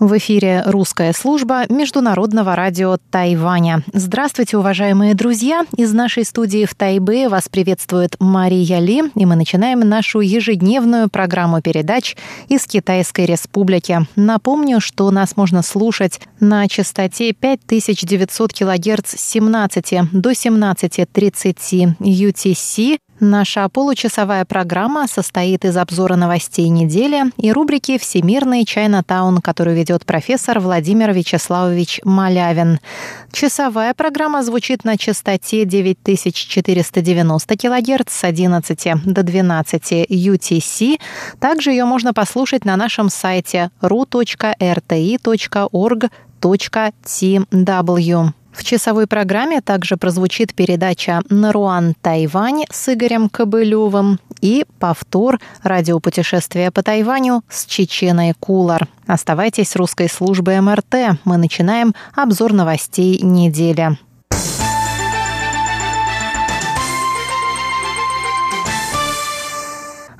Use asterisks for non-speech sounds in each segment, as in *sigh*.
В эфире русская служба Международного радио Тайваня. Здравствуйте, уважаемые друзья! Из нашей студии в Тайбе вас приветствует Мария Ли, и мы начинаем нашу ежедневную программу передач из Китайской Республики. Напомню, что нас можно слушать на частоте 5900 кГц с 17 до 17.30 UTC Наша получасовая программа состоит из обзора новостей недели и рубрики «Всемирный Чайна-таун», которую ведет профессор Владимир Вячеславович Малявин. Часовая программа звучит на частоте 9490 кГц с 11 до 12 UTC. Также ее можно послушать на нашем сайте ru.rti.org.tw. В часовой программе также прозвучит передача «Наруан Тайвань» с Игорем Кобылевым и повтор радиопутешествия по Тайваню с Чеченой Кулар. Оставайтесь с русской службой МРТ. Мы начинаем обзор новостей недели.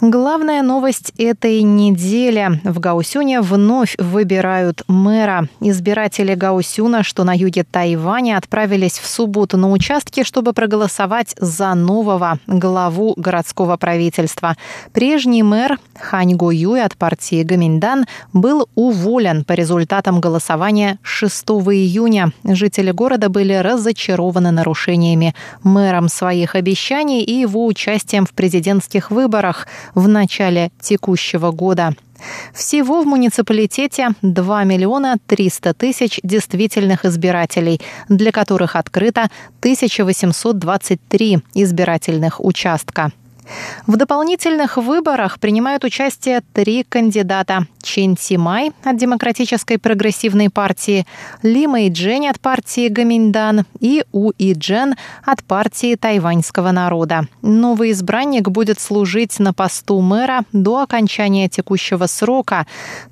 Главная новость этой недели. В Гаусюне вновь выбирают мэра. Избиратели Гаусюна, что на юге Тайваня, отправились в субботу на участки, чтобы проголосовать за нового главу городского правительства. Прежний мэр Хань Го Юй от партии Гаминдан был уволен по результатам голосования 6 июня. Жители города были разочарованы нарушениями мэром своих обещаний и его участием в президентских выборах – в начале текущего года. Всего в муниципалитете 2 миллиона 300 тысяч действительных избирателей, для которых открыто 1823 избирательных участка. В дополнительных выборах принимают участие три кандидата. Чен Симай от Демократической прогрессивной партии, Ли Мэй Джень от партии Гаминьдан и У И Джен от партии тайваньского народа. Новый избранник будет служить на посту мэра до окончания текущего срока,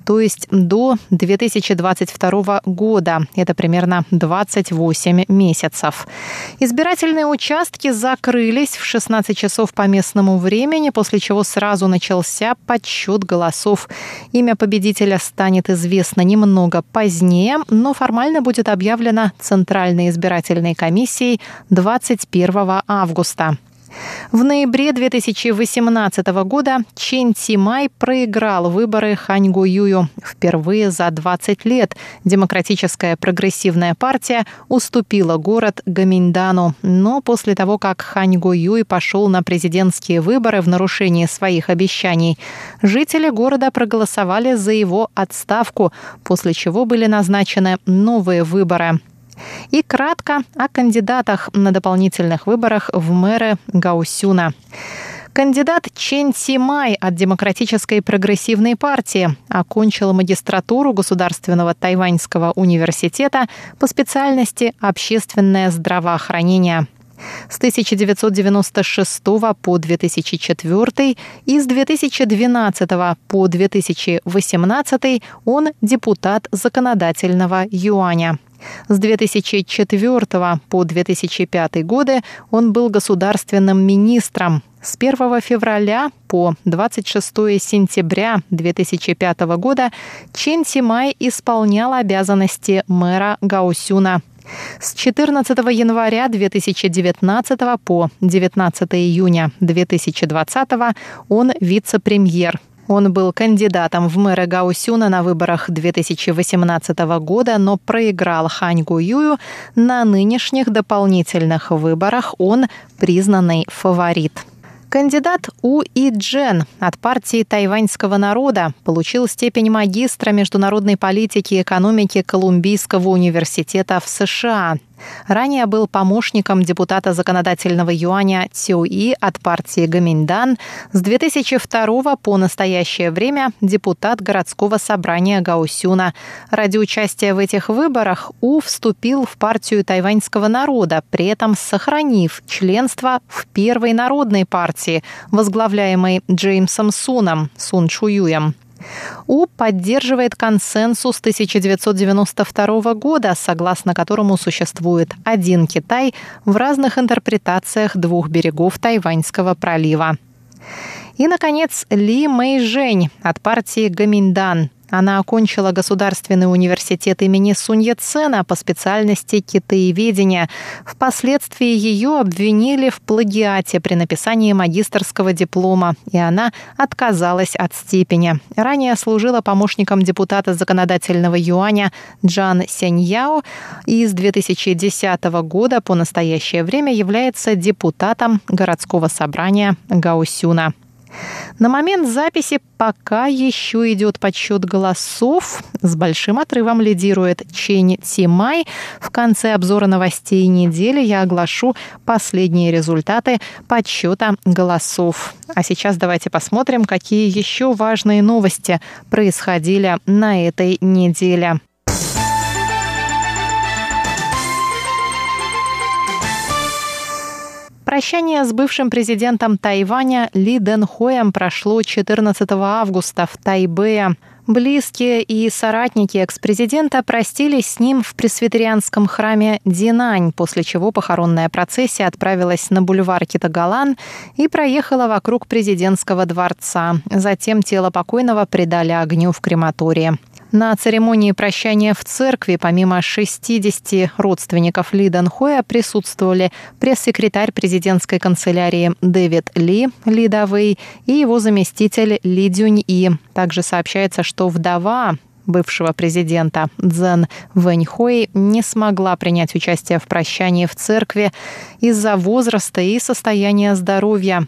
то есть до 2022 года. Это примерно 28 месяцев. Избирательные участки закрылись в 16 часов по местному этому времени, после чего сразу начался подсчет голосов. Имя победителя станет известно немного позднее, но формально будет объявлено Центральной избирательной комиссией 21 августа. В ноябре 2018 года Чен Тимай проиграл выборы Хань Юю. Впервые за 20 лет Демократическая прогрессивная партия уступила город Гаминдану. Но после того, как Хань Юй пошел на президентские выборы в нарушении своих обещаний, жители города проголосовали за его отставку, после чего были назначены новые выборы. И кратко о кандидатах на дополнительных выборах в мэры Гаусюна. Кандидат Чен Симай от Демократической прогрессивной партии окончил магистратуру Государственного тайваньского университета по специальности «Общественное здравоохранение». С 1996 по 2004 и с 2012 по 2018 он депутат законодательного юаня. С 2004 по 2005 годы он был государственным министром. С 1 февраля по 26 сентября 2005 года Чен Симай исполнял обязанности мэра Гаусюна. С 14 января 2019 по 19 июня 2020 он вице-премьер он был кандидатом в мэра Гаусюна на выборах 2018 года, но проиграл Хань Гуюю. На нынешних дополнительных выборах он признанный фаворит. Кандидат У И Джен от партии тайваньского народа получил степень магистра международной политики и экономики Колумбийского университета в США. Ранее был помощником депутата законодательного юаня Цюи от партии Гаминдан. С 2002 по настоящее время депутат городского собрания Гаусюна. Ради участия в этих выборах У вступил в партию тайваньского народа, при этом сохранив членство в Первой народной партии, возглавляемой Джеймсом Суном, Сун Чуюем. У поддерживает консенсус 1992 года, согласно которому существует один Китай в разных интерпретациях двух берегов Тайваньского пролива. И, наконец, Ли Мэй Жень от партии Гаминдан. Она окончила Государственный университет имени Сунья Цена по специальности китаеведения. Впоследствии ее обвинили в плагиате при написании магистрского диплома, и она отказалась от степени. Ранее служила помощником депутата законодательного юаня Джан Сяньяо и с 2010 года по настоящее время является депутатом городского собрания Гаусюна. На момент записи пока еще идет подсчет голосов. С большим отрывом лидирует Чень Тимай. В конце обзора новостей недели я оглашу последние результаты подсчета голосов. А сейчас давайте посмотрим, какие еще важные новости происходили на этой неделе. Прощание с бывшим президентом Тайваня Ли Дэнхоем прошло 14 августа в Тайбэе. Близкие и соратники экс-президента простились с ним в пресвитерианском храме Динань, после чего похоронная процессия отправилась на бульвар Китагалан и проехала вокруг президентского дворца. Затем тело покойного предали огню в крематории. На церемонии прощания в церкви помимо 60 родственников Ли Данхоя присутствовали пресс-секретарь президентской канцелярии Дэвид Ли, Ли Давэй и его заместитель Ли Дюнь И. Также сообщается, что вдова бывшего президента Цзэн Вэньхой не смогла принять участие в прощании в церкви из-за возраста и состояния здоровья.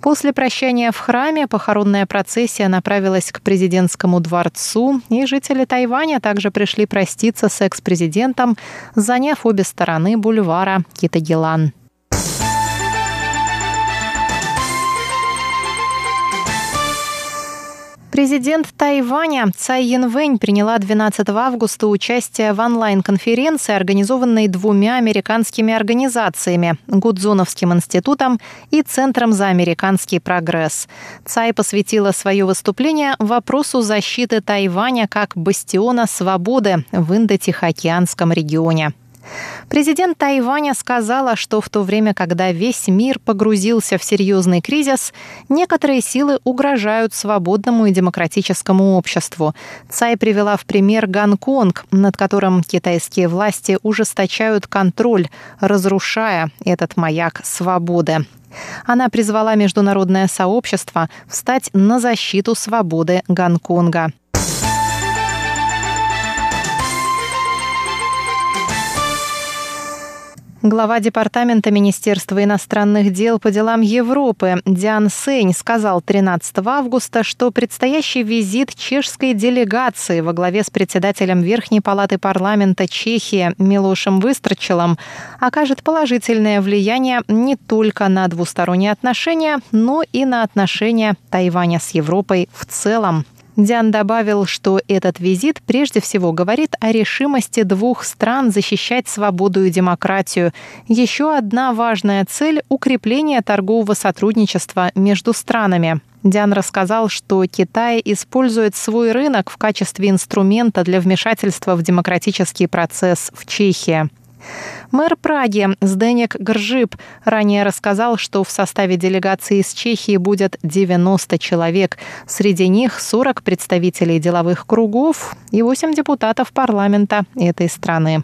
После прощания в храме похоронная процессия направилась к президентскому дворцу, и жители Тайваня также пришли проститься с экс-президентом, заняв обе стороны бульвара Китагилан. Президент Тайваня Цай Янвэнь приняла 12 августа участие в онлайн-конференции, организованной двумя американскими организациями – Гудзоновским институтом и Центром за американский прогресс. Цай посвятила свое выступление вопросу защиты Тайваня как бастиона свободы в Индо-Тихоокеанском регионе. Президент Тайваня сказала, что в то время, когда весь мир погрузился в серьезный кризис, некоторые силы угрожают свободному и демократическому обществу. Цай привела в пример Гонконг, над которым китайские власти ужесточают контроль, разрушая этот маяк свободы. Она призвала международное сообщество встать на защиту свободы Гонконга. Глава Департамента Министерства иностранных дел по делам Европы Диан Сень сказал 13 августа, что предстоящий визит чешской делегации во главе с председателем Верхней палаты парламента Чехии Милошем Выстрочелом окажет положительное влияние не только на двусторонние отношения, но и на отношения Тайваня с Европой в целом. Диан добавил, что этот визит прежде всего говорит о решимости двух стран защищать свободу и демократию. Еще одна важная цель – укрепление торгового сотрудничества между странами. Диан рассказал, что Китай использует свой рынок в качестве инструмента для вмешательства в демократический процесс в Чехии. Мэр Праги Сденек Гржип ранее рассказал, что в составе делегации из Чехии будет 90 человек. Среди них 40 представителей деловых кругов и 8 депутатов парламента этой страны.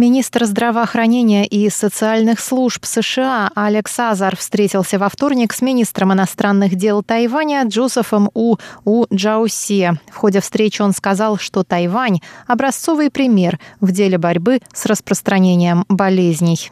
Министр здравоохранения и социальных служб США Алекс Азар встретился во вторник с министром иностранных дел Тайваня Джозефом У. У Джауси. В ходе встречи он сказал, что Тайвань – образцовый пример в деле борьбы с распространением болезней.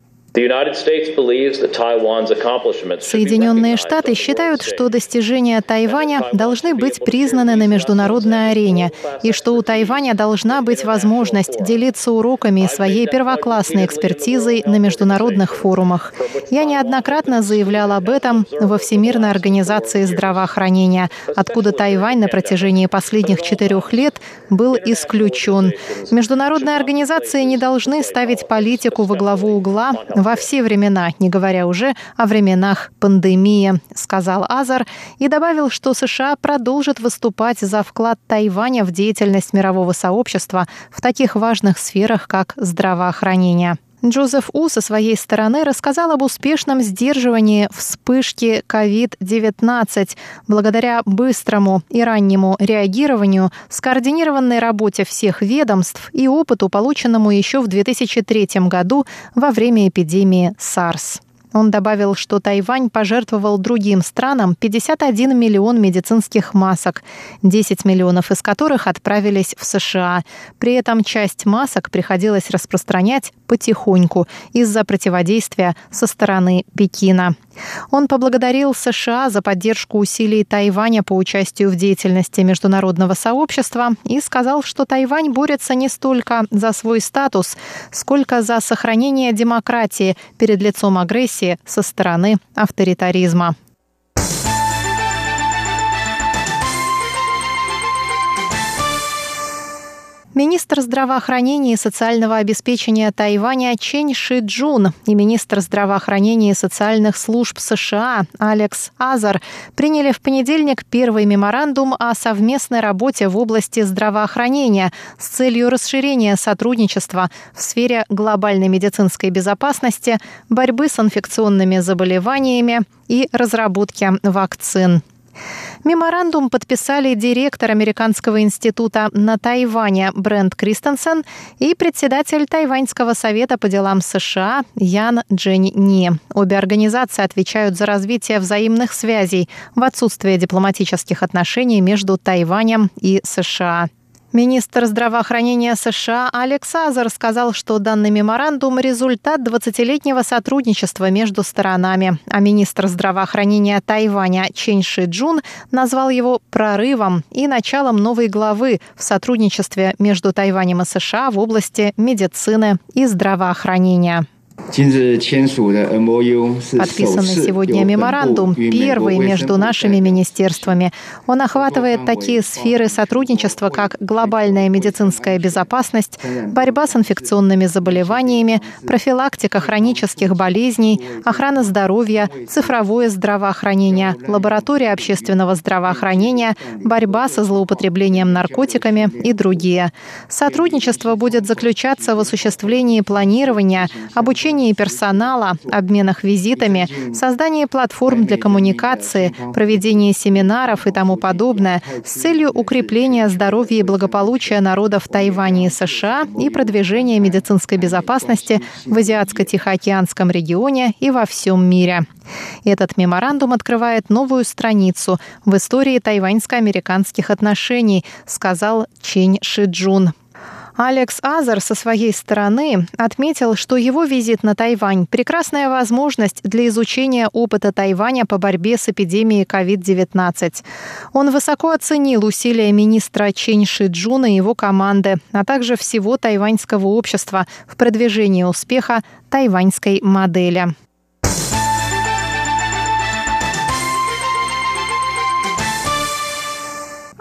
Соединенные Штаты считают, что достижения Тайваня должны быть признаны на международной арене, и что у Тайваня должна быть возможность делиться уроками своей первоклассной экспертизой на международных форумах. Я неоднократно заявлял об этом во Всемирной организации здравоохранения, откуда Тайвань на протяжении последних четырех лет был исключен. Международные организации не должны ставить политику во главу угла в во все времена, не говоря уже о временах пандемии, сказал Азар и добавил, что США продолжат выступать за вклад Тайваня в деятельность мирового сообщества в таких важных сферах, как здравоохранение. Джозеф У со своей стороны рассказал об успешном сдерживании вспышки COVID-19 благодаря быстрому и раннему реагированию, скоординированной работе всех ведомств и опыту, полученному еще в 2003 году во время эпидемии SARS. Он добавил, что Тайвань пожертвовал другим странам 51 миллион медицинских масок, 10 миллионов из которых отправились в США. При этом часть масок приходилось распространять потихоньку из-за противодействия со стороны Пекина. Он поблагодарил США за поддержку усилий Тайваня по участию в деятельности международного сообщества и сказал, что Тайвань борется не столько за свой статус, сколько за сохранение демократии перед лицом агрессии со стороны авторитаризма. Министр здравоохранения и социального обеспечения Тайваня Чен Ши Джун и министр здравоохранения и социальных служб США Алекс Азар приняли в понедельник первый меморандум о совместной работе в области здравоохранения с целью расширения сотрудничества в сфере глобальной медицинской безопасности, борьбы с инфекционными заболеваниями и разработки вакцин. Меморандум подписали директор Американского института на Тайване Брент Кристенсен и председатель Тайваньского совета по делам США Ян Джень Ни. Обе организации отвечают за развитие взаимных связей в отсутствие дипломатических отношений между Тайванем и США. Министр здравоохранения США Алекс Азар сказал, что данный меморандум – результат 20-летнего сотрудничества между сторонами, а министр здравоохранения Тайваня Чен Ши Джун назвал его прорывом и началом новой главы в сотрудничестве между Тайванем и США в области медицины и здравоохранения. Подписанный сегодня меморандум, первый между нашими министерствами. Он охватывает такие сферы сотрудничества, как глобальная медицинская безопасность, борьба с инфекционными заболеваниями, профилактика хронических болезней, охрана здоровья, цифровое здравоохранение, лаборатория общественного здравоохранения, борьба со злоупотреблением наркотиками и другие. Сотрудничество будет заключаться в осуществлении планирования, обучения обучении персонала, обменах визитами, создании платформ для коммуникации, проведении семинаров и тому подобное с целью укрепления здоровья и благополучия народов Тайваня и США и продвижения медицинской безопасности в Азиатско-Тихоокеанском регионе и во всем мире. Этот меморандум открывает новую страницу в истории тайваньско-американских отношений, сказал Чень Шиджун. Алекс Азар со своей стороны отметил, что его визит на Тайвань – прекрасная возможность для изучения опыта Тайваня по борьбе с эпидемией COVID-19. Он высоко оценил усилия министра Чен Ши Джуна и его команды, а также всего тайваньского общества в продвижении успеха тайваньской модели.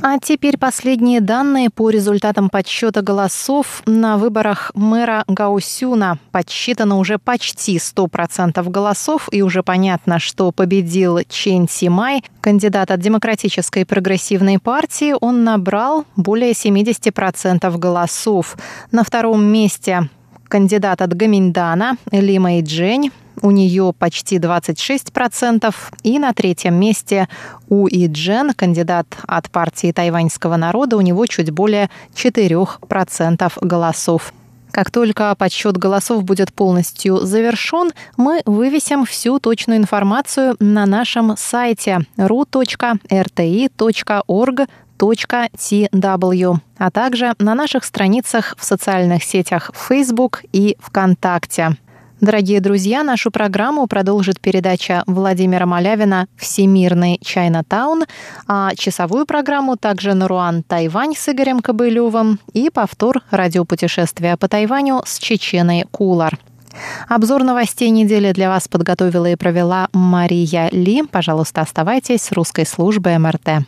А теперь последние данные по результатам подсчета голосов на выборах мэра Гаусюна. Подсчитано уже почти 100% голосов, и уже понятно, что победил Чен Симай, кандидат от Демократической прогрессивной партии. Он набрал более 70% голосов. На втором месте кандидат от Гаминдана Ли Мэй Джень у нее почти 26%. И на третьем месте У И Джен, кандидат от партии тайваньского народа, у него чуть более 4% голосов. Как только подсчет голосов будет полностью завершен, мы вывесим всю точную информацию на нашем сайте ru.rti.org.tw, а также на наших страницах в социальных сетях Facebook и ВКонтакте. Дорогие друзья, нашу программу продолжит передача Владимира Малявина «Всемирный Чайнатаун», а часовую программу также «Наруан Тайвань» с Игорем Кобылевым и повтор радиопутешествия по Тайваню с Чеченой Кулар. Обзор новостей недели для вас подготовила и провела Мария Ли. Пожалуйста, оставайтесь с русской службой МРТ.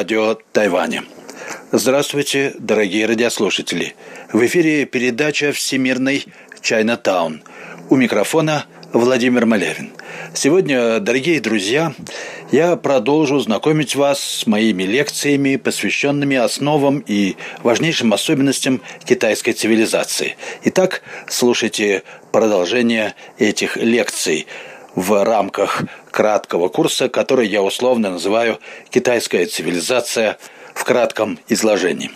Радио Тайваня. Здравствуйте, дорогие радиослушатели. В эфире передача «Всемирный Чайна-таун». У микрофона Владимир Малявин. Сегодня, дорогие друзья, я продолжу знакомить вас с моими лекциями, посвященными основам и важнейшим особенностям китайской цивилизации. Итак, слушайте продолжение этих лекций в рамках краткого курса, который я условно называю «Китайская цивилизация в кратком изложении».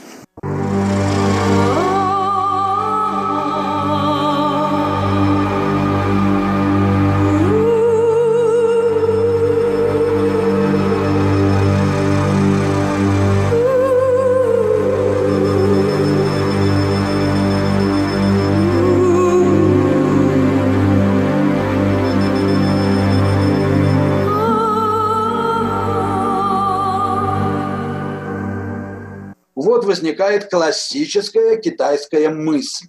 Возникает классическая китайская мысль,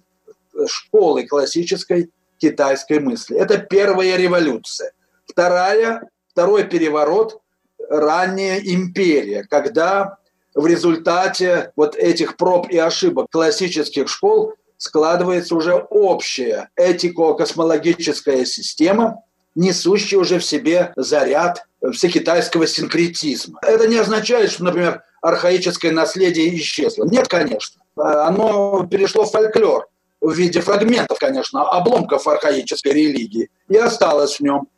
школы классической китайской мысли. Это первая революция. Вторая, второй переворот – ранняя империя, когда в результате вот этих проб и ошибок классических школ складывается уже общая этико-космологическая система, несущая уже в себе заряд всекитайского синкретизма. Это не означает, что, например, архаическое наследие исчезло. Нет, конечно. Оно перешло в фольклор в виде фрагментов, конечно, обломков архаической религии и осталось в нем.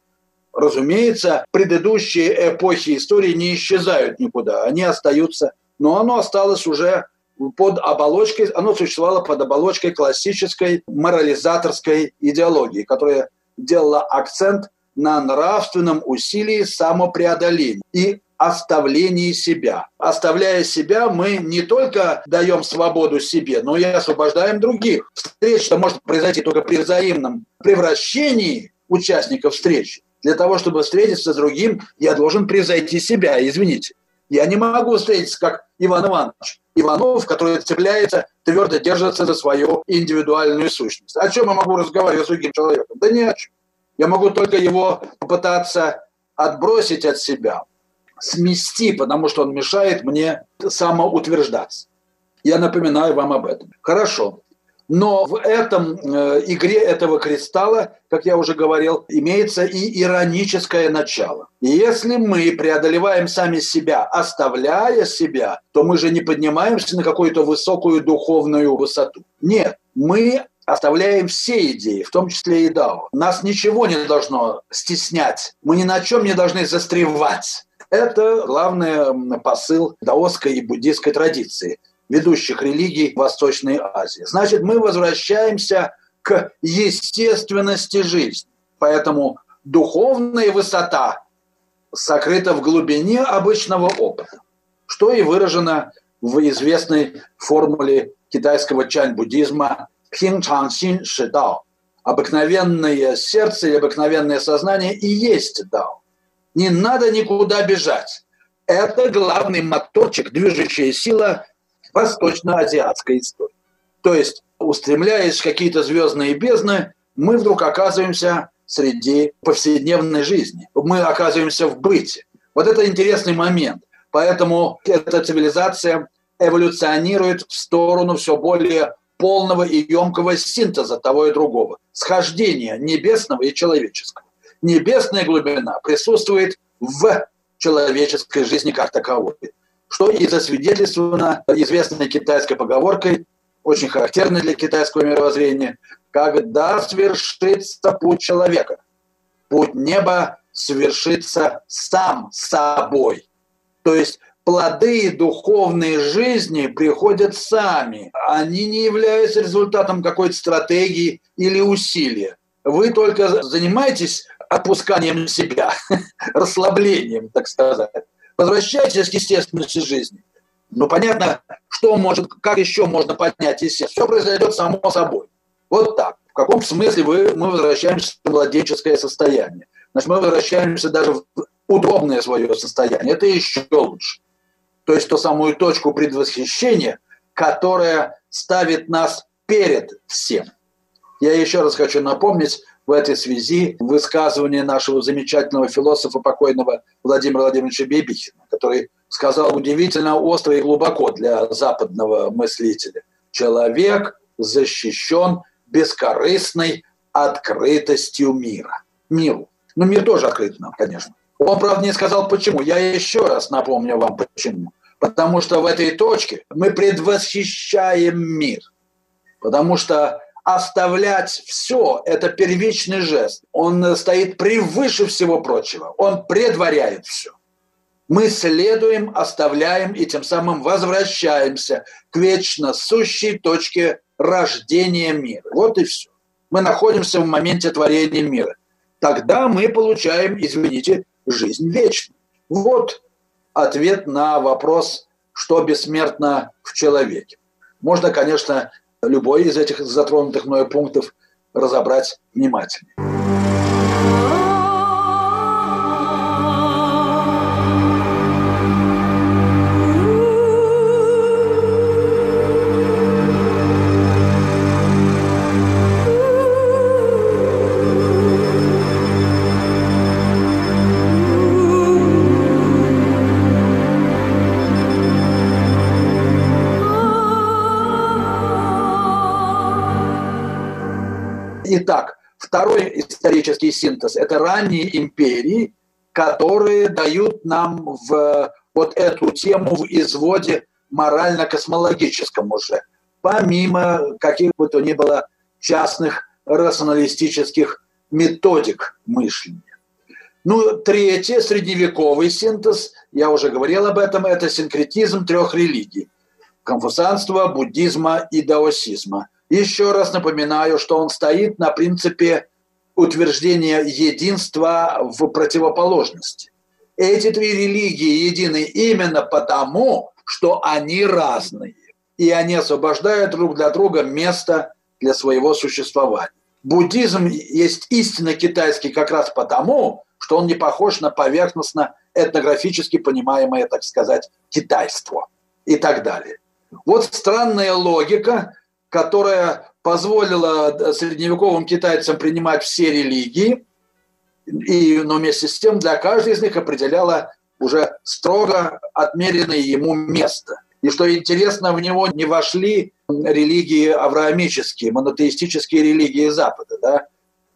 Разумеется, предыдущие эпохи истории не исчезают никуда, они остаются, но оно осталось уже под оболочкой, оно существовало под оболочкой классической морализаторской идеологии, которая делала акцент на нравственном усилии самопреодоления и оставлении себя. Оставляя себя, мы не только даем свободу себе, но и освобождаем других. Встреча может произойти только при взаимном превращении участников встречи. Для того, чтобы встретиться с другим, я должен превзойти себя, извините. Я не могу встретиться, как Иван Иванович. Иванов, который цепляется, твердо держится за свою индивидуальную сущность. О чем я могу разговаривать с другим человеком? Да ни о чем. Я могу только его попытаться отбросить от себя, смести, потому что он мешает мне самоутверждаться. Я напоминаю вам об этом. Хорошо. Но в этом э, игре этого кристалла, как я уже говорил, имеется и ироническое начало. И если мы преодолеваем сами себя, оставляя себя, то мы же не поднимаемся на какую-то высокую духовную высоту. Нет, мы оставляем все идеи, в том числе и Дао. Нас ничего не должно стеснять. Мы ни на чем не должны застревать. Это главный посыл даосской и буддийской традиции, ведущих религий Восточной Азии. Значит, мы возвращаемся к естественности жизни. Поэтому духовная высота сокрыта в глубине обычного опыта, что и выражено в известной формуле китайского чань-буддизма «пин чан син ши дао». Обыкновенное сердце или обыкновенное сознание и есть дао. Не надо никуда бежать. Это главный моторчик, движущая сила восточно-азиатской истории. То есть, устремляясь в какие-то звездные бездны, мы вдруг оказываемся среди повседневной жизни. Мы оказываемся в быте. Вот это интересный момент. Поэтому эта цивилизация эволюционирует в сторону все более полного и емкого синтеза того и другого, схождения небесного и человеческого небесная глубина присутствует в человеческой жизни как таковой, что и засвидетельствовано известной китайской поговоркой, очень характерной для китайского мировоззрения, когда свершится путь человека, путь неба свершится сам собой. То есть плоды духовной жизни приходят сами. Они не являются результатом какой-то стратегии или усилия. Вы только занимаетесь опусканием себя, *laughs* расслаблением, так сказать. Возвращайтесь к естественности жизни. Ну, понятно, что может, как еще можно поднять естественно. Все произойдет само собой. Вот так. В каком смысле вы, мы возвращаемся в младенческое состояние? Значит, мы возвращаемся даже в удобное свое состояние. Это еще лучше. То есть ту самую точку предвосхищения, которая ставит нас перед всем. Я еще раз хочу напомнить в этой связи высказывание нашего замечательного философа покойного Владимира Владимировича Бебихина, который сказал удивительно остро и глубоко для западного мыслителя. Человек защищен бескорыстной открытостью мира. Миру. Ну, мир тоже открыт нам, конечно. Он, правда, не сказал почему. Я еще раз напомню вам почему. Потому что в этой точке мы предвосхищаем мир. Потому что оставлять все – это первичный жест. Он стоит превыше всего прочего. Он предваряет все. Мы следуем, оставляем и тем самым возвращаемся к вечно сущей точке рождения мира. Вот и все. Мы находимся в моменте творения мира. Тогда мы получаем, извините, жизнь вечную. Вот ответ на вопрос, что бессмертно в человеке. Можно, конечно, любой из этих затронутых мною пунктов разобрать внимательнее. Исторический синтез – это ранние империи, которые дают нам в вот эту тему в изводе морально-космологическом уже, помимо каких бы то ни было частных рационалистических методик мышления. Ну, третье, средневековый синтез, я уже говорил об этом, это синкретизм трех религий – конфуцианства, буддизма и даосизма – еще раз напоминаю, что он стоит на принципе утверждения единства в противоположности. Эти три религии едины именно потому, что они разные. И они освобождают друг для друга место для своего существования. Буддизм есть истинно китайский как раз потому, что он не похож на поверхностно этнографически понимаемое, так сказать, китайство и так далее. Вот странная логика, которая позволила э, средневековым китайцам принимать все религии, и, но вместе с тем для каждой из них определяла уже строго отмеренное ему место. И что интересно, в него не вошли религии авраамические, монотеистические религии Запада. Да?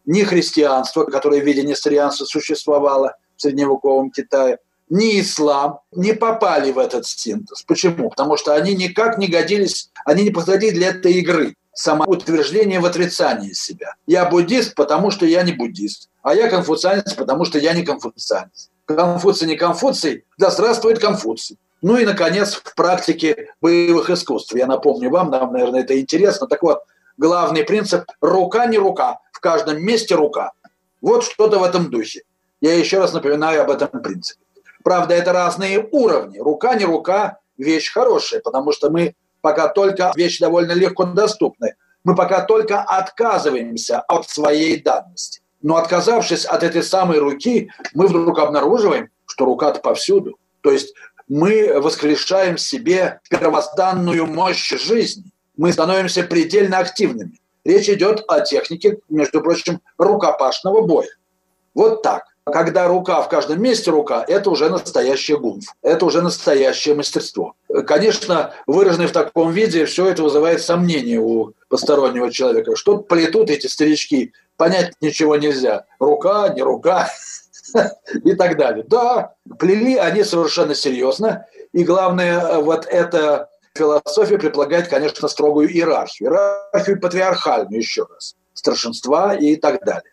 Ни христианство, которое в виде несторианства существовало в средневековом Китае, ни ислам не попали в этот синтез. Почему? Потому что они никак не годились, они не подходили для этой игры. Самоутверждение в отрицании себя. Я буддист, потому что я не буддист. А я конфуцианец, потому что я не конфуцианец. Конфуций не Конфуций, да здравствует Конфуций. Ну и, наконец, в практике боевых искусств. Я напомню вам, нам, наверное, это интересно. Так вот, главный принцип – рука не рука, в каждом месте рука. Вот что-то в этом духе. Я еще раз напоминаю об этом принципе. Правда, это разные уровни. Рука не рука – вещь хорошая, потому что мы пока только вещь довольно легко доступная. Мы пока только отказываемся от своей данности. Но отказавшись от этой самой руки, мы вдруг обнаруживаем, что рука-то повсюду. То есть мы воскрешаем себе первозданную мощь жизни. Мы становимся предельно активными. Речь идет о технике, между прочим, рукопашного боя. Вот так. Когда рука в каждом месте рука, это уже настоящий гунф, это уже настоящее мастерство. Конечно, выраженное в таком виде, все это вызывает сомнения у постороннего человека. Что плетут эти старички, понять ничего нельзя. Рука, не рука *laughs* и так далее. Да, плели они совершенно серьезно. И главное, вот эта философия предполагает, конечно, строгую иерархию. Иерархию патриархальную, еще раз. Старшинства и так далее.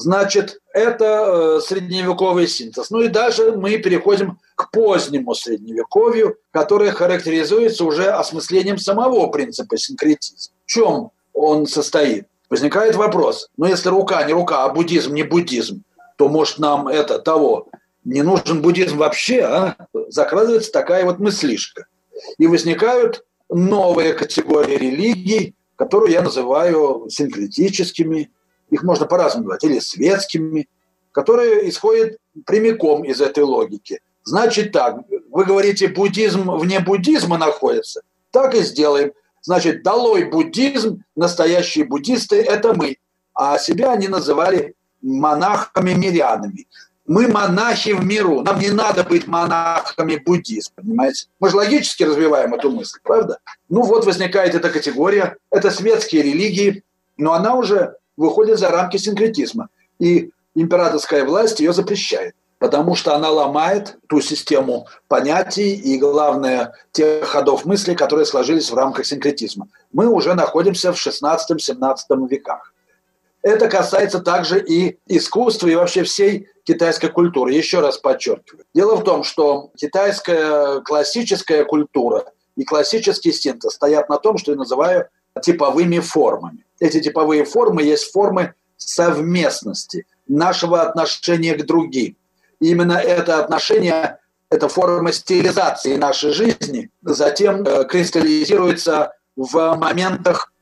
Значит, это э, средневековый синтез. Ну и дальше мы переходим к позднему средневековью, которое характеризуется уже осмыслением самого принципа синкретизма. В чем он состоит? Возникает вопрос, ну если рука не рука, а буддизм не буддизм, то может нам это того, не нужен буддизм вообще, а? Закрадывается такая вот мыслишка. И возникают новые категории религий, которые я называю синкретическими, их можно по-разному называть, или светскими, которые исходят прямиком из этой логики. Значит так, вы говорите, буддизм вне буддизма находится, так и сделаем. Значит, долой буддизм, настоящие буддисты – это мы. а себя они называли монахами-мирянами. Мы монахи в миру, нам не надо быть монахами буддизма, понимаете? Мы же логически развиваем эту мысль, правда? Ну вот возникает эта категория, это светские религии, но она уже выходит за рамки синкретизма. И императорская власть ее запрещает потому что она ломает ту систему понятий и, главное, тех ходов мысли, которые сложились в рамках синкретизма. Мы уже находимся в 16-17 веках. Это касается также и искусства, и вообще всей китайской культуры. Еще раз подчеркиваю. Дело в том, что китайская классическая культура и классический синтез стоят на том, что я называю типовыми формами. Эти типовые формы есть формы совместности, нашего отношения к другим именно это отношение, эта форма стилизации нашей жизни затем э, кристаллизируется в моментах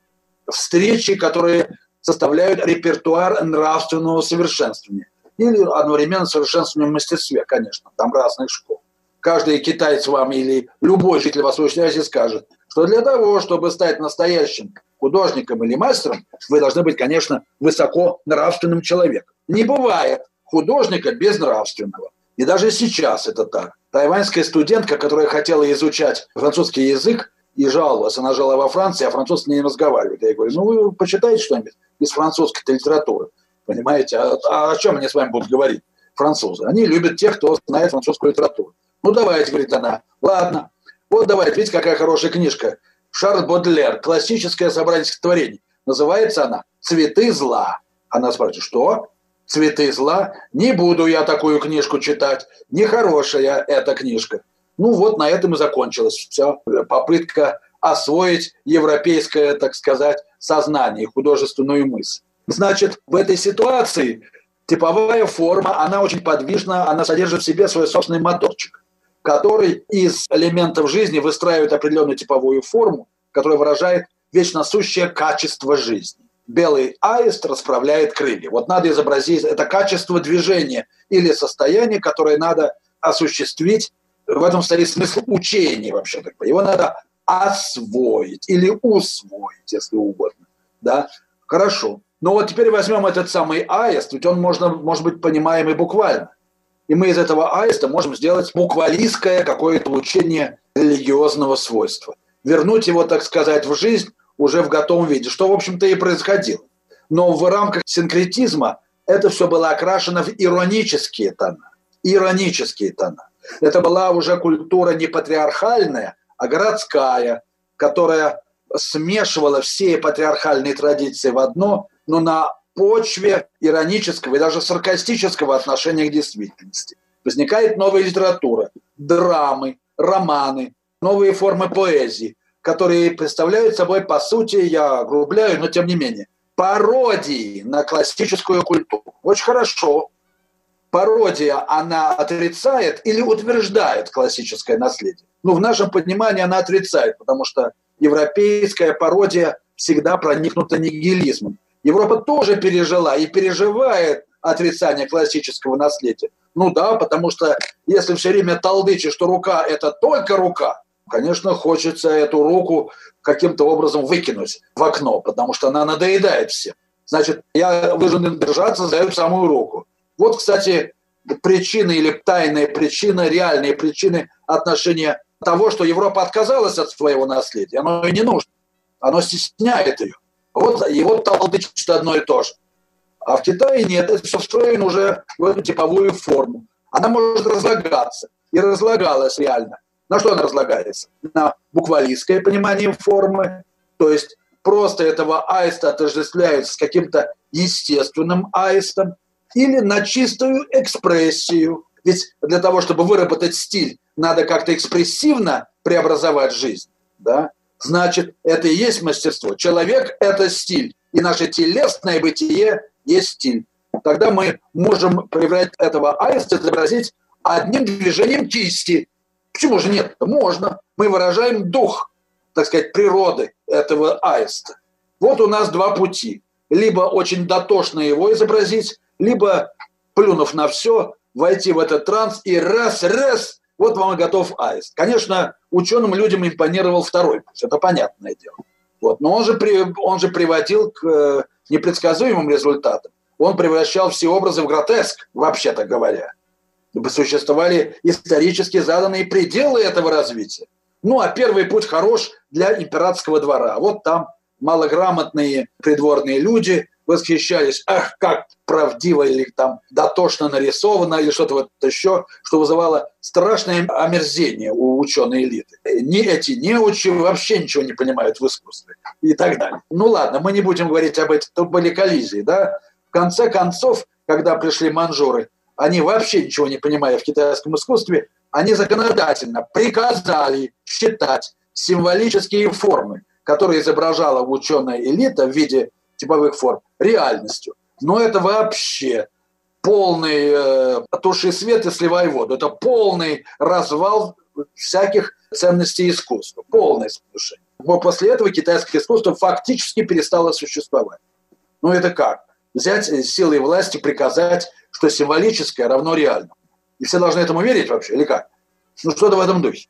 встречи, которые составляют репертуар нравственного совершенствования. Или одновременно совершенствования в мастерстве, конечно, там разных школ. Каждый китаец вам или любой житель Восточной Азии скажет, что для того, чтобы стать настоящим художником или мастером, вы должны быть, конечно, высоко нравственным человеком. Не бывает художника безнравственного. И даже сейчас это так. Тайваньская студентка, которая хотела изучать французский язык и жаловалась, она жила во Франции, а французский не разговаривает. Я говорю, ну вы почитайте что-нибудь из французской литературы. Понимаете, а, а о чем они с вами будут говорить, французы? Они любят тех, кто знает французскую литературу. Ну давайте, говорит она, ладно, вот давайте, видите, какая хорошая книжка. Шарль Бодлер, классическое собрание стихотворений. Называется она «Цветы зла». Она спрашивает, что? «Цветы зла». Не буду я такую книжку читать. Нехорошая эта книжка. Ну вот на этом и закончилось все. Попытка освоить европейское, так сказать, сознание, художественную мысль. Значит, в этой ситуации типовая форма, она очень подвижна, она содержит в себе свой собственный моторчик, который из элементов жизни выстраивает определенную типовую форму, которая выражает вечно сущее качество жизни белый аист расправляет крылья. Вот надо изобразить это качество движения или состояние, которое надо осуществить. В этом стоит смысл учения вообще. Его надо освоить или усвоить, если угодно. Да? Хорошо. Но вот теперь возьмем этот самый аист, ведь он можно, может быть понимаем и буквально. И мы из этого аиста можем сделать буквалистское какое-то учение религиозного свойства. Вернуть его, так сказать, в жизнь уже в готовом виде, что, в общем-то, и происходило. Но в рамках синкретизма это все было окрашено в иронические тона. Иронические тона. Это была уже культура не патриархальная, а городская, которая смешивала все патриархальные традиции в одно, но на почве иронического и даже саркастического отношения к действительности. Возникает новая литература, драмы, романы, новые формы поэзии, которые представляют собой, по сути, я огрубляю, но тем не менее, пародии на классическую культуру. Очень хорошо. Пародия, она отрицает или утверждает классическое наследие? Ну, в нашем понимании она отрицает, потому что европейская пародия всегда проникнута нигилизмом. Европа тоже пережила и переживает отрицание классического наследия. Ну да, потому что если все время толдычишь, что рука – это только рука, Конечно, хочется эту руку каким-то образом выкинуть в окно, потому что она надоедает всем. Значит, я вынужден держаться за эту самую руку. Вот, кстати, причины или тайные причины, реальные причины отношения того, что Европа отказалась от своего наследия. Оно и не нужно. Оно стесняет ее. Вот, вот толдычит одно и то же. А в Китае нет, это все встроено уже в эту типовую форму. Она может разлагаться. И разлагалась реально. На что она разлагается? На буквалистское понимание формы, то есть просто этого аиста отождествляют с каким-то естественным аистом, или на чистую экспрессию. Ведь для того, чтобы выработать стиль, надо как-то экспрессивно преобразовать жизнь. Да? Значит, это и есть мастерство. Человек – это стиль. И наше телесное бытие есть стиль. Тогда мы можем превратить этого аиста, изобразить одним движением кисти. Почему же нет? Можно. Мы выражаем дух, так сказать, природы этого аиста. Вот у нас два пути. Либо очень дотошно его изобразить, либо, плюнув на все, войти в этот транс и раз-раз, вот вам и готов аист. Конечно, ученым людям импонировал второй путь, это понятное дело. Вот. Но он же, при, он же приводил к э, непредсказуемым результатом, он превращал все образы в гротеск, вообще-то говоря. Существовали исторически заданные пределы этого развития. Ну, а первый путь хорош для императорского двора. Вот там малограмотные придворные люди восхищались, ах, как правдиво или там дотошно нарисовано или что-то вот еще, что вызывало страшное омерзение у ученой элиты. Ни эти неучи вообще ничего не понимают в искусстве и так далее. Ну ладно, мы не будем говорить об этом, тут были коллизии, да. В конце концов, когда пришли манжуры, они вообще ничего не понимая в китайском искусстве, они законодательно приказали считать символические формы, которые изображала ученая элита в виде типовых форм, реальностью. Но это вообще полный э, туши свет и сливай воду. Это полный развал всяких ценностей искусства. Полное совершенно. Но после этого китайское искусство фактически перестало существовать. Ну это как? Взять силой власти, приказать, что символическое равно реальному. И все должны этому верить вообще, или как? Ну, что-то в этом духе.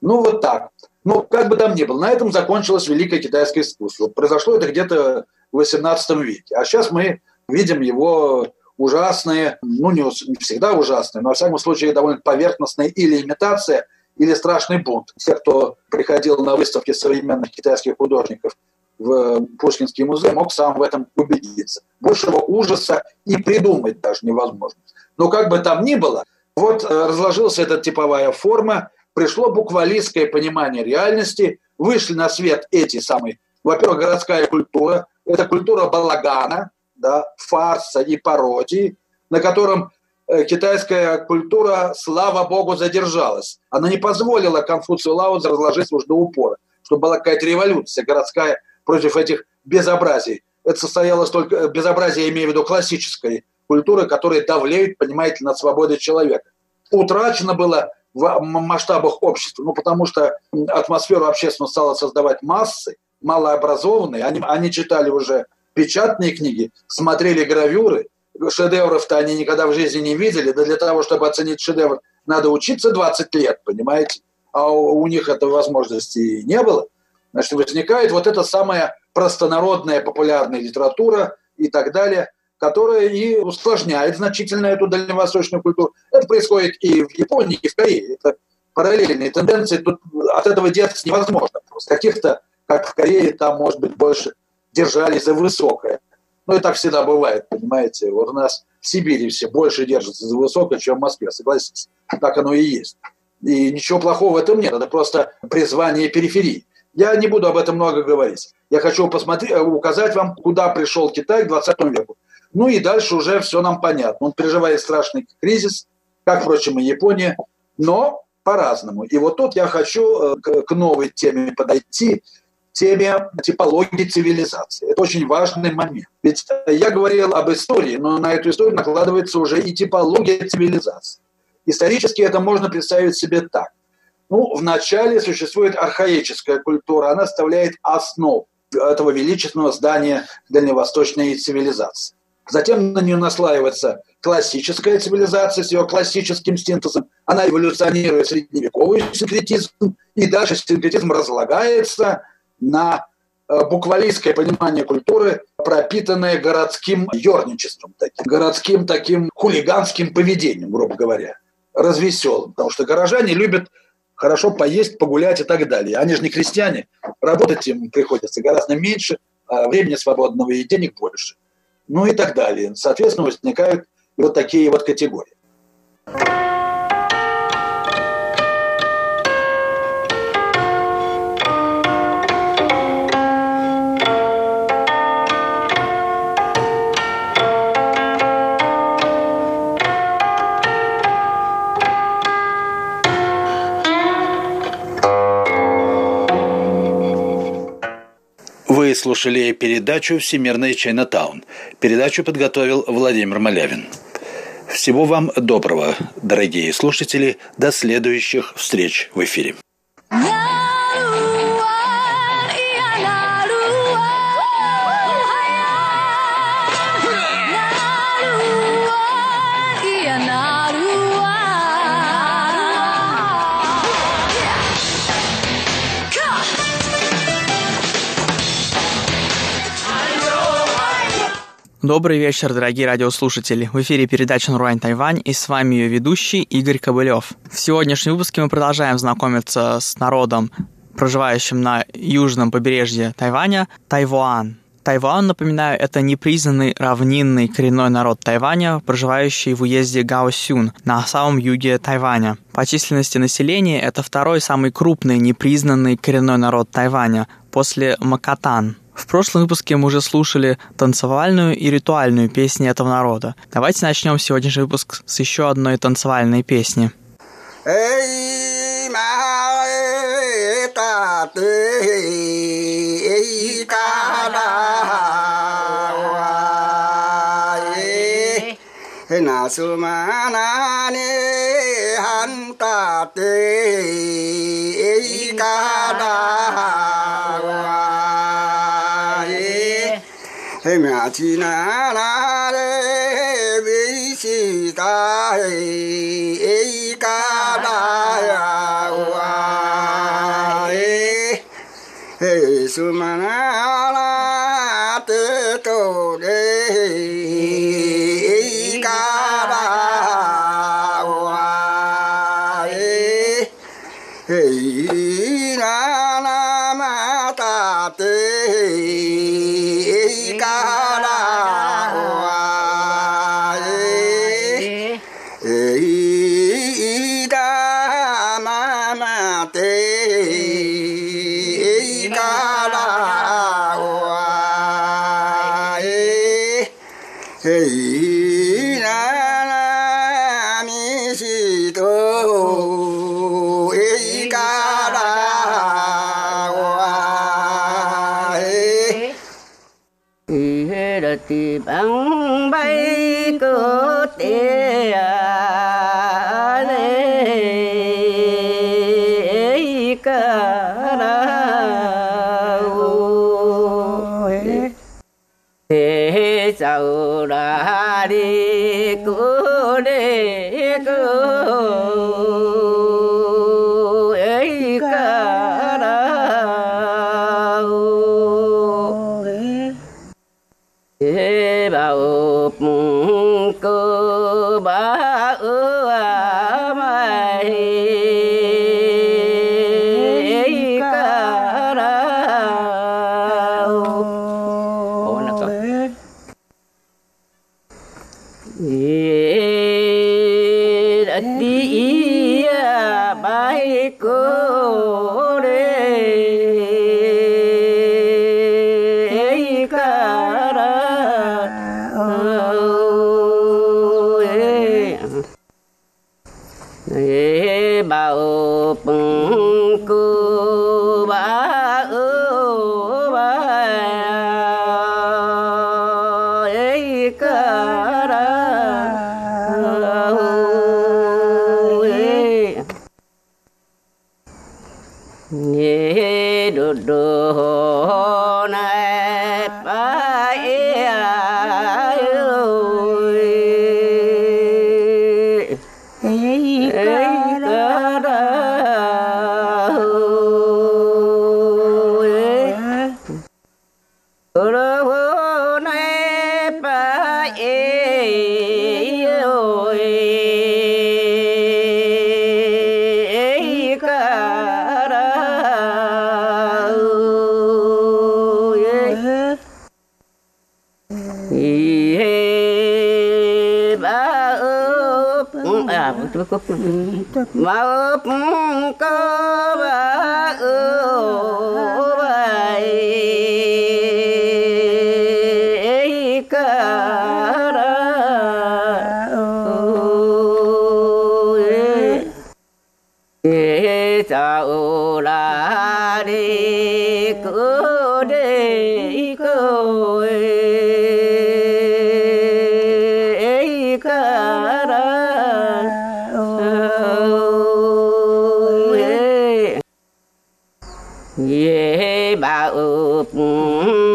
Ну, вот так. Ну, как бы там ни было, на этом закончилось великое китайское искусство. Произошло это где-то в XVIII веке. А сейчас мы видим его ужасные, ну, не всегда ужасные, но, во всяком случае, довольно поверхностные или имитация, или страшный бунт. Те, кто приходил на выставки современных китайских художников в Пушкинский музей, мог сам в этом убедиться. Большего ужаса и придумать даже невозможно. Но как бы там ни было, вот э, разложилась эта типовая форма, пришло буквалистское понимание реальности, вышли на свет эти самые, во-первых, городская культура, это культура балагана, да, фарса и пародии, на котором э, китайская культура, слава богу, задержалась. Она не позволила Конфуцию Лаоцзу разложить уж до упора, чтобы была какая-то революция городская против этих безобразий. Это состоялось только э, безобразие, я имею в виду классической культуры, которая давлеет, понимаете, над свободой человека. Утрачено было в масштабах общества, ну, потому что атмосферу общественную стало создавать массы, малообразованные, они, они читали уже печатные книги, смотрели гравюры, шедевров-то они никогда в жизни не видели, да для того, чтобы оценить шедевр, надо учиться 20 лет, понимаете? А у, у них этой возможности не было. Значит, возникает вот эта самая простонародная популярная литература и так далее, которая и усложняет значительно эту дальневосточную культуру. Это происходит и в Японии, и в Корее. Это параллельные тенденции. Тут от этого деться невозможно. Каких-то как в Корее, там, может быть, больше держались за высокое. Ну, и так всегда бывает, понимаете. Вот у нас в Сибири все больше держатся за высокое, чем в Москве, согласитесь. Так оно и есть. И ничего плохого в этом нет. Это просто призвание периферии. Я не буду об этом много говорить. Я хочу посмотреть, указать вам, куда пришел Китай к 20 веку. Ну и дальше уже все нам понятно. Он переживает страшный кризис, как, впрочем, и Япония, но по-разному. И вот тут я хочу э, к новой теме подойти – теме типологии цивилизации. Это очень важный момент. Ведь я говорил об истории, но на эту историю накладывается уже и типология цивилизации. Исторически это можно представить себе так. Ну, вначале существует архаическая культура, она составляет основу этого величественного здания дальневосточной цивилизации. Затем на нее наслаивается классическая цивилизация с ее классическим синтезом. Она эволюционирует средневековый синкретизм, и дальше синкретизм разлагается – на э, буквалистское понимание культуры, пропитанное городским ерничеством, таким, городским таким хулиганским поведением, грубо говоря, развеселым. Потому что горожане любят хорошо поесть, погулять и так далее. Они же не крестьяне, работать им приходится гораздо меньше, а времени свободного и денег больше. Ну и так далее. Соответственно, возникают вот такие вот категории. Слушали передачу «Всемирный Чайнатаун». Передачу подготовил Владимир Малявин. Всего вам доброго, дорогие слушатели. До следующих встреч в эфире. Добрый вечер, дорогие радиослушатели. В эфире передача «Нурань Тайвань» и с вами ее ведущий Игорь Кобылев. В сегодняшнем выпуске мы продолжаем знакомиться с народом, проживающим на южном побережье Тайваня, Тайвуан. Тайвань, напоминаю, это непризнанный равнинный коренной народ Тайваня, проживающий в уезде Гаосюн на самом юге Тайваня. По численности населения это второй самый крупный непризнанный коренной народ Тайваня после Макатан. В прошлом выпуске мы уже слушали танцевальную и ритуальную песни этого народа. Давайте начнем сегодняшний выпуск с еще одной танцевальной песни. Эй, 嘿面子呐来嘞，没事大嘿，嘎啦呀哇，嘿，嘿，苏嘛啦。Hare Krishna. mập có bà ưu bài Mm-hmm.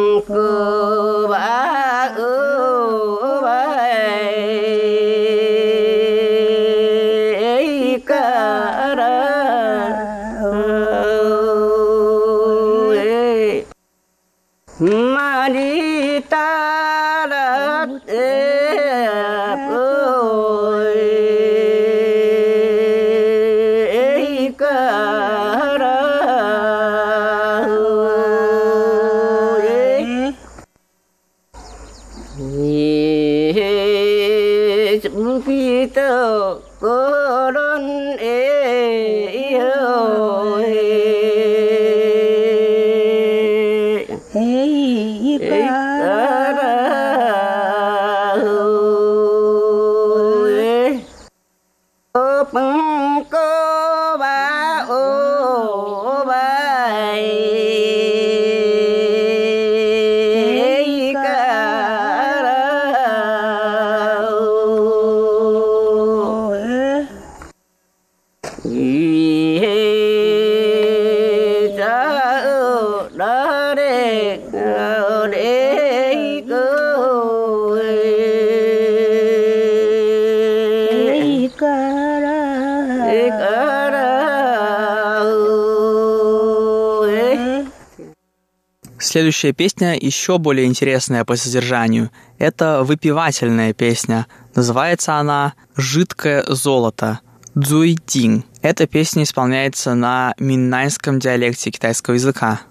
Следующая песня еще более интересная по содержанию. Это выпивательная песня. Называется она «Жидкое золото». «Дзуйтин». Эта песня исполняется на миннайском диалекте китайского языка.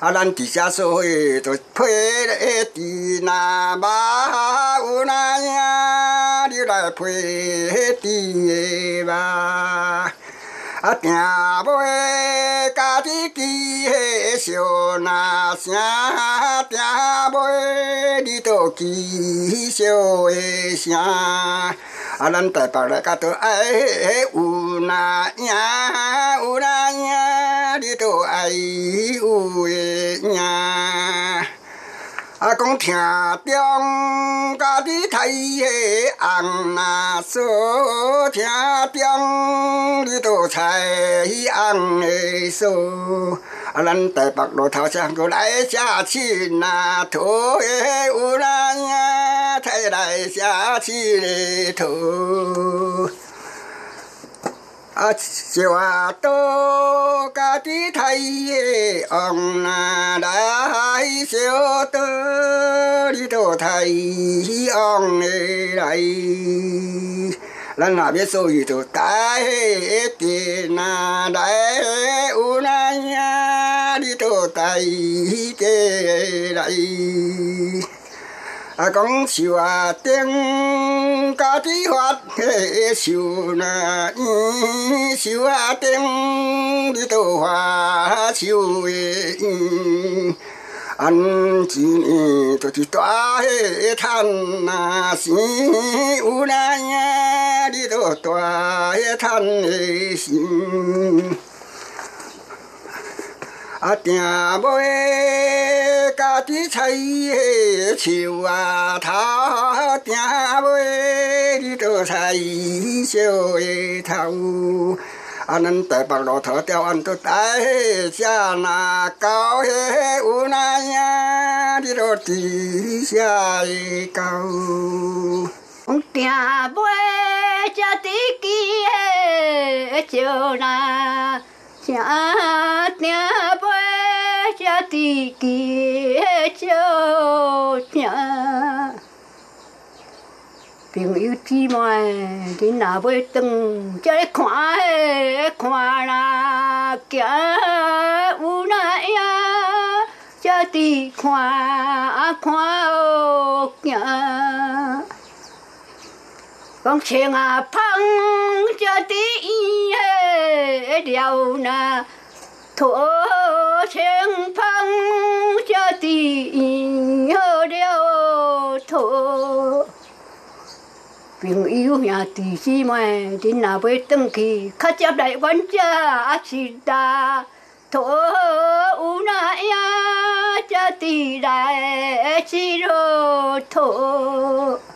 alan at nhà boy ca thi ki he siêu na sia tia boy đi to ki siêu he sia lại ca to ai he u na nhà u na nhà đi to ai 啊，讲听中家的太爷红啊，说听中你都彩红的说，啊，咱台北路头上过来下亲呐，土的有人啊，太来下亲的土。啊，小啊多家己睇的红那来，小多你都睇红的来。咱那边所以就带电那来，有那呀你都带的来。 啊，讲树啊顶，家己发迄树那圆，树啊顶，你都发树的圆。安一年就是大迄赚那钱，有那呀，你都大迄赚的钱。啊，定买家己菜的树啊头，定买你都菜小的头。啊，咱台北路头条安都带下那高迄有那呀，你都地下的高。定买只地基的树那。正定买只地基少正，朋友姊妹，恁若要转，才来看迄看啦，行有哪样，才地看看行。con à phân, cho tí điều na thổ xin phân, cho tí điều thổ bình yêu nhà tỷ chi mà đến nào với tâm kỳ, khát chấp đại quán cha asida thổ u na e ya cha tí đại chi rồi thổ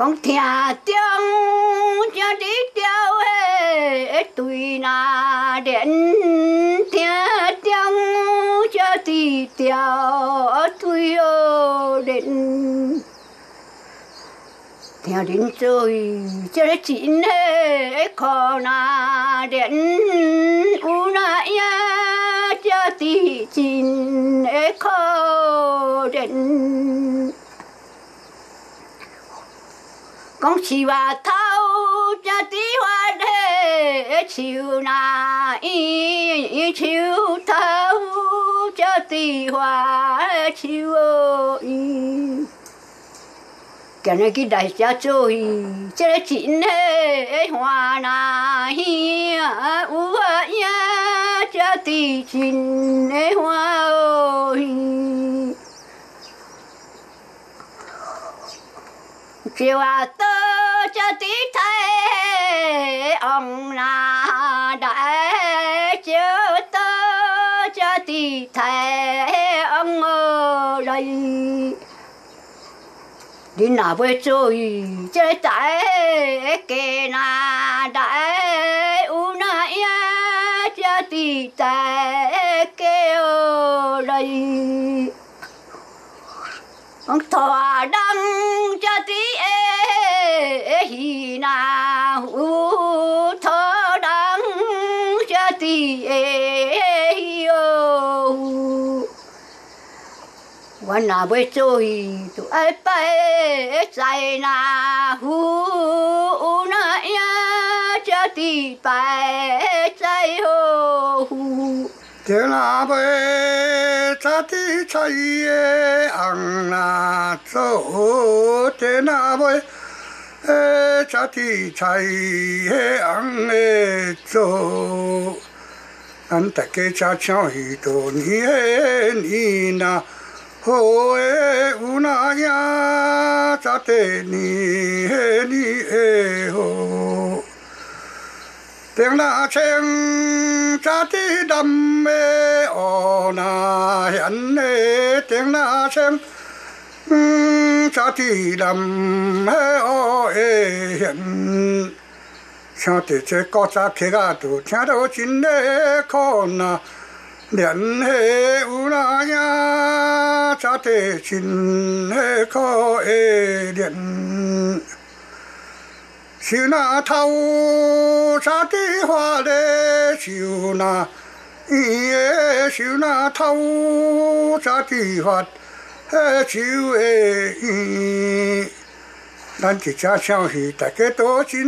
讲听中这里调的对那连，听中这里调对哦连，听恁做这个真的可那连，有那呀这里真的可怜。讲是话头只地花嘞，树那一树头只地花树哦，今日去来遮做，这个真欢喜啊，有啊呀，地真嘞欢哦，phiêu à tơ cho tí thế ông là đại chiếu tơ cho tí thế ông ở đây đi nào với chơi chơi tại kê na đại u na ya cho tí thế ở đây 大人家的哎哎呐，乌托人家的哎哟，我那不注意都爱摆在那乌那呀家的摆在哟。天啦呗，咋地才耶？昂啦走，天啦呗，哎，咋地才耶？昂哎走，俺大家家唱一段，你你那，好哎，乌那呀，咋地你你哎吼？听那清查的南的哦那远的，听那清查的南的哦的远，听的这国家客家都听到真的可那连的乌那呀，查的真的可的连。シ那桃花ウザキファレシュ那イエシュナタウザキ咱ァレシ大エイ。ランチチャー有那ンヒイタ哎，看チ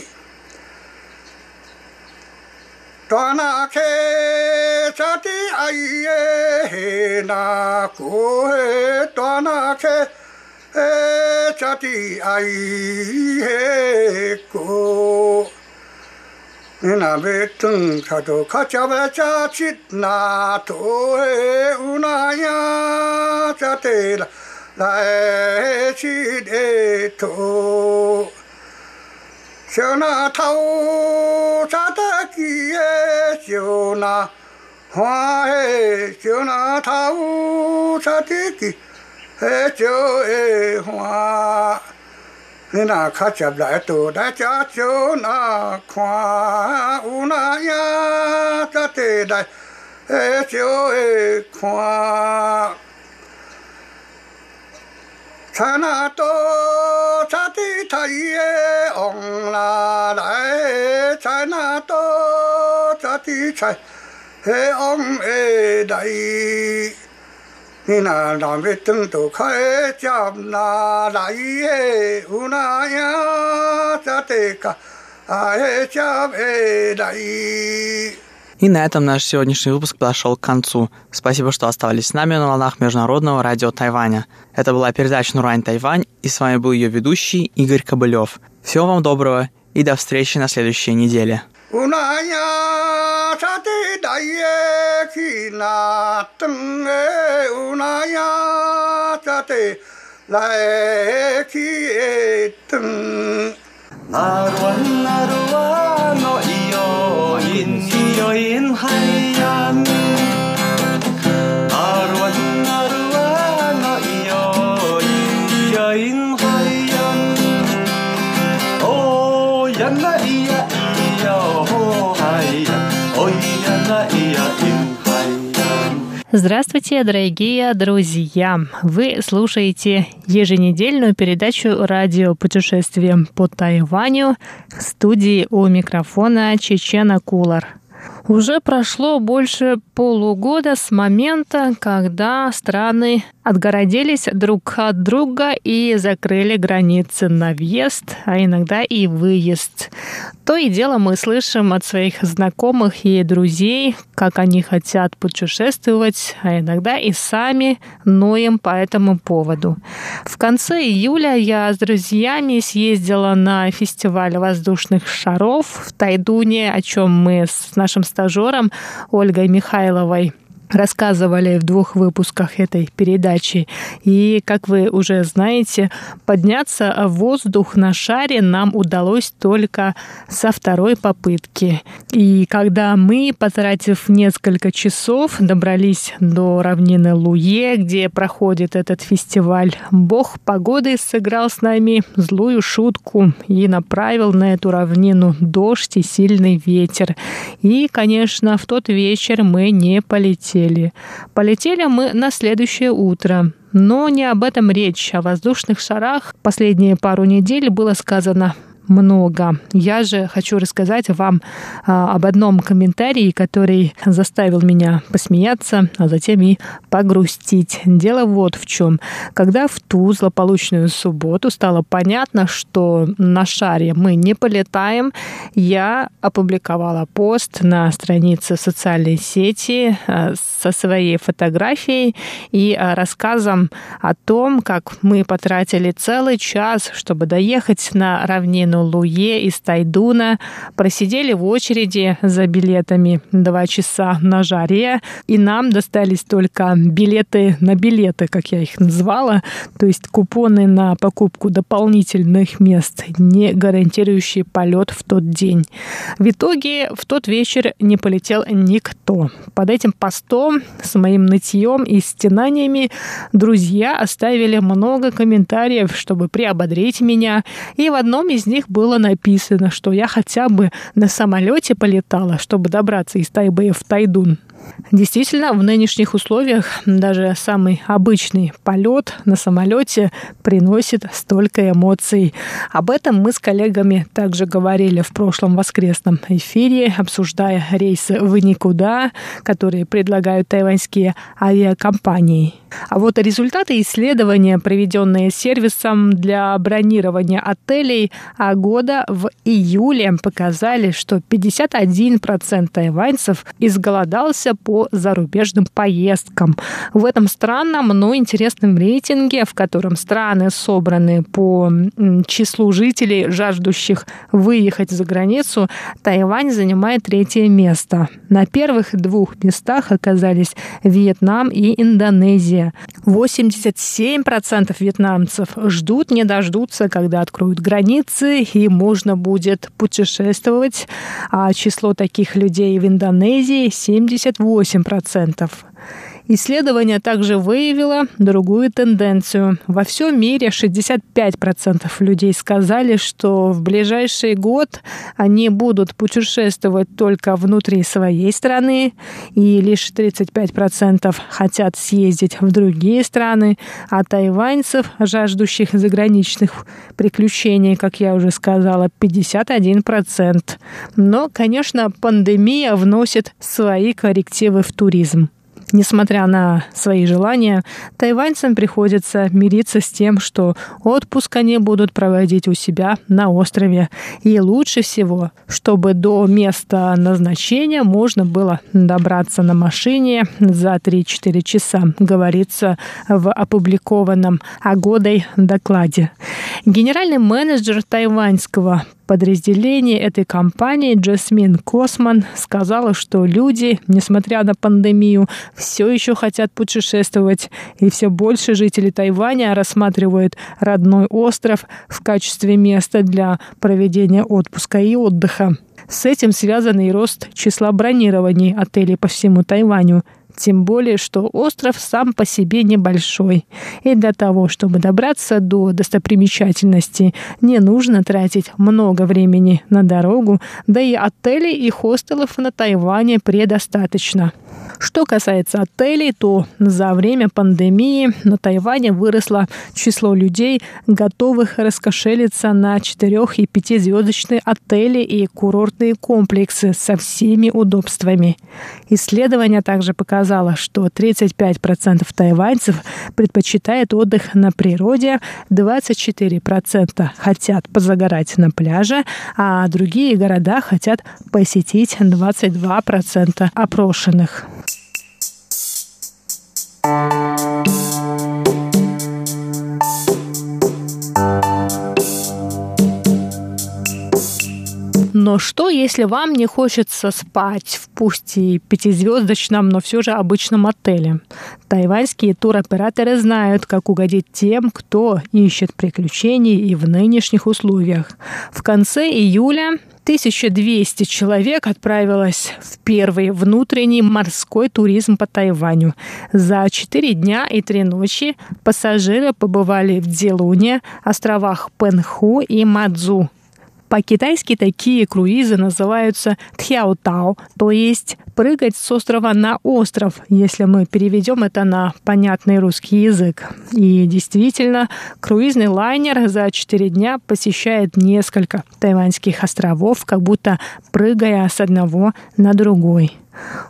ネ。tua na khe cha ti ai he na ko he twana ke cha ti ai he ko. Nina ve tung ka to ka cha ve cha chit na to he una ya cha te la la e chit e to. Shona thao cha 枝的小那花的小那头插的枝的小的花，你那看起来都在家就那看有那呀插的来的小看花。采纳。thấy ông là đại trái na to cha tí trái hệ ông ê đại. Ni na làm việc tương tự khai chạm là đại ê u na ya cha tê ca. À hệ chạm ê đại. И на этом наш сегодняшний выпуск подошел к концу. Спасибо, что оставались с нами на волнах Международного радио Тайваня. Это была передача Нурань Тайвань, и с вами был ее ведущий Игорь Кобылев. Всего вам доброго и до встречи на следующей неделе. 无奈呀，啥的大爷去那等哎，无奈呀，啥的来去等。那段那段。Здравствуйте, дорогие друзья! Вы слушаете еженедельную передачу радио «Путешествие по Тайваню» в студии у микрофона Чечена Кулар. Уже прошло больше полугода с момента, когда страны отгородились друг от друга и закрыли границы на въезд, а иногда и выезд. То и дело мы слышим от своих знакомых и друзей, как они хотят путешествовать, а иногда и сами ноем по этому поводу. В конце июля я с друзьями съездила на фестиваль воздушных шаров в Тайдуне, о чем мы с нашим стажером Ольгой Михайловой рассказывали в двух выпусках этой передачи. И, как вы уже знаете, подняться в воздух на шаре нам удалось только со второй попытки. И когда мы, потратив несколько часов, добрались до равнины Луе, где проходит этот фестиваль, бог погоды сыграл с нами злую шутку и направил на эту равнину дождь и сильный ветер. И, конечно, в тот вечер мы не полетели полетели. Полетели мы на следующее утро. Но не об этом речь. О воздушных шарах последние пару недель было сказано много. Я же хочу рассказать вам а, об одном комментарии, который заставил меня посмеяться, а затем и погрустить. Дело вот в чем. Когда в ту злополучную субботу стало понятно, что на шаре мы не полетаем, я опубликовала пост на странице социальной сети а, со своей фотографией и а, рассказом о том, как мы потратили целый час, чтобы доехать на равнину Ивану Луе из Тайдуна, просидели в очереди за билетами два часа на жаре, и нам достались только билеты на билеты, как я их назвала, то есть купоны на покупку дополнительных мест, не гарантирующие полет в тот день. В итоге в тот вечер не полетел никто. Под этим постом с моим нытьем и стенаниями друзья оставили много комментариев, чтобы приободрить меня, и в одном из них них было написано, что я хотя бы на самолете полетала, чтобы добраться из Тайбэя в Тайдун. Действительно, в нынешних условиях даже самый обычный полет на самолете приносит столько эмоций. Об этом мы с коллегами также говорили в прошлом воскресном эфире, обсуждая рейсы в никуда, которые предлагают тайваньские авиакомпании. А вот результаты исследования, проведенные сервисом для бронирования отелей а года в июле, показали, что 51% тайваньцев изголодался по зарубежным поездкам. В этом странном, но интересном рейтинге, в котором страны собраны по числу жителей, жаждущих выехать за границу, Тайвань занимает третье место. На первых двух местах оказались Вьетнам и Индонезия. 87% вьетнамцев ждут, не дождутся, когда откроют границы, и можно будет путешествовать. А число таких людей в Индонезии 78 8%. Исследование также выявило другую тенденцию. Во всем мире 65% людей сказали, что в ближайший год они будут путешествовать только внутри своей страны, и лишь 35% хотят съездить в другие страны, а тайваньцев, жаждущих заграничных приключений, как я уже сказала, 51%. Но, конечно, пандемия вносит свои коррективы в туризм. Несмотря на свои желания, тайваньцам приходится мириться с тем, что отпуск они будут проводить у себя на острове. И лучше всего, чтобы до места назначения можно было добраться на машине за 3-4 часа, говорится в опубликованном Агодой докладе. Генеральный менеджер тайваньского подразделение этой компании Джасмин Косман сказала, что люди, несмотря на пандемию, все еще хотят путешествовать, и все больше жителей Тайваня рассматривают родной остров в качестве места для проведения отпуска и отдыха. С этим связан и рост числа бронирований отелей по всему Тайваню. Тем более, что остров сам по себе небольшой. И для того, чтобы добраться до достопримечательности, не нужно тратить много времени на дорогу, да и отелей и хостелов на Тайване предостаточно. Что касается отелей, то за время пандемии на Тайване выросло число людей, готовых раскошелиться на 4 и 5 звездочные отели и курортные комплексы со всеми удобствами. Исследование также показало, что 35% тайваньцев предпочитают отдых на природе, 24% хотят позагорать на пляже, а другие города хотят посетить 22% опрошенных. Но что, если вам не хочется спать в пусть и пятизвездочном, но все же обычном отеле? Тайваньские туроператоры знают, как угодить тем, кто ищет приключений и в нынешних условиях. В конце июля 1200 человек отправилось в первый внутренний морской туризм по Тайваню. За 4 дня и 3 ночи пассажиры побывали в Делуне, островах Пенху и Мадзу. По-китайски такие круизы называются тхяотао, то есть прыгать с острова на остров, если мы переведем это на понятный русский язык. И действительно, круизный лайнер за 4 дня посещает несколько тайваньских островов, как будто прыгая с одного на другой.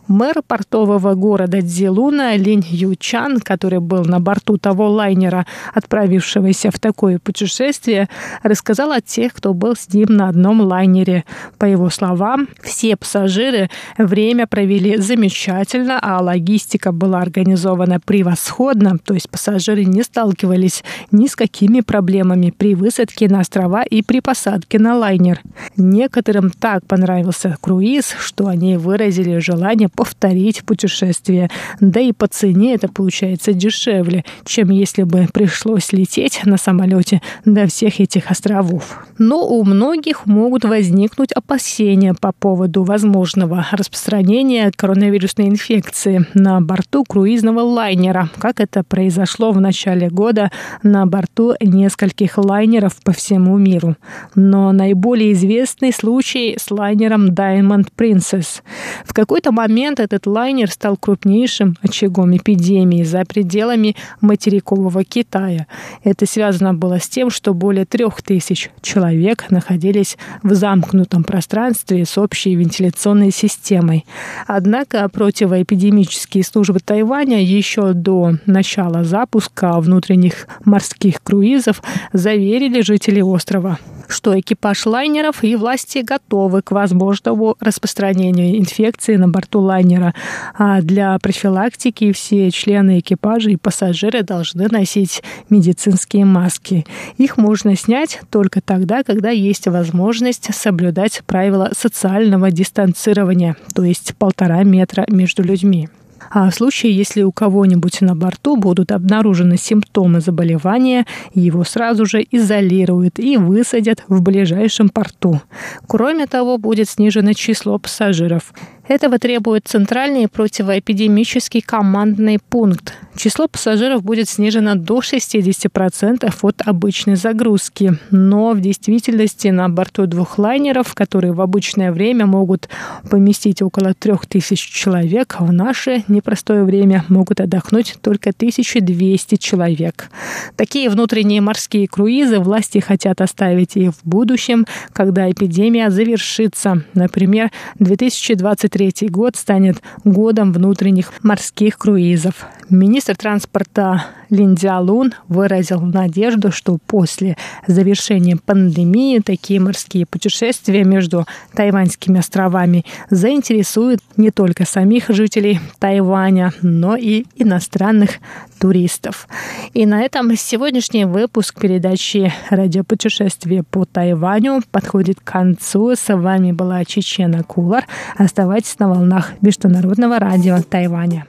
Мэр портового города Дзилуна Линь Ючан, который был на борту того лайнера, отправившегося в такое путешествие, рассказал о тех, кто был с ним на одном лайнере. По его словам, все пассажиры время провели замечательно, а логистика была организована превосходно, то есть пассажиры не сталкивались ни с какими проблемами при высадке на острова и при посадке на лайнер. Некоторым так понравился круиз, что они выразили желание желание повторить путешествие. Да и по цене это получается дешевле, чем если бы пришлось лететь на самолете до всех этих островов. Но у многих могут возникнуть опасения по поводу возможного распространения коронавирусной инфекции на борту круизного лайнера, как это произошло в начале года на борту нескольких лайнеров по всему миру. Но наиболее известный случай с лайнером Diamond Princess. В какой какой-то момент этот лайнер стал крупнейшим очагом эпидемии за пределами материкового Китая. Это связано было с тем, что более трех тысяч человек находились в замкнутом пространстве с общей вентиляционной системой. Однако противоэпидемические службы Тайваня еще до начала запуска внутренних морских круизов заверили жителей острова, что экипаж лайнеров и власти готовы к возможному распространению инфекции на борту лайнера. А для профилактики все члены экипажа и пассажиры должны носить медицинские маски. Их можно снять только тогда, когда есть возможность соблюдать правила социального дистанцирования, то есть полтора метра между людьми. А в случае, если у кого-нибудь на борту будут обнаружены симптомы заболевания, его сразу же изолируют и высадят в ближайшем порту. Кроме того, будет снижено число пассажиров. Этого требует Центральный противоэпидемический командный пункт. Число пассажиров будет снижено до 60% от обычной загрузки. Но в действительности на борту двух лайнеров, которые в обычное время могут поместить около 3000 человек, в наше непростое время могут отдохнуть только 1200 человек. Такие внутренние морские круизы власти хотят оставить и в будущем, когда эпидемия завершится. Например, 2023 2023 год станет годом внутренних морских круизов. Министр транспорта Лин Лун выразил надежду, что после завершения пандемии такие морские путешествия между Тайваньскими островами заинтересуют не только самих жителей Тайваня, но и иностранных туристов. И на этом сегодняшний выпуск передачи «Радиопутешествие по Тайваню» подходит к концу. С вами была Чечена Кулар. Оставайтесь на волнах Международного радио Тайваня.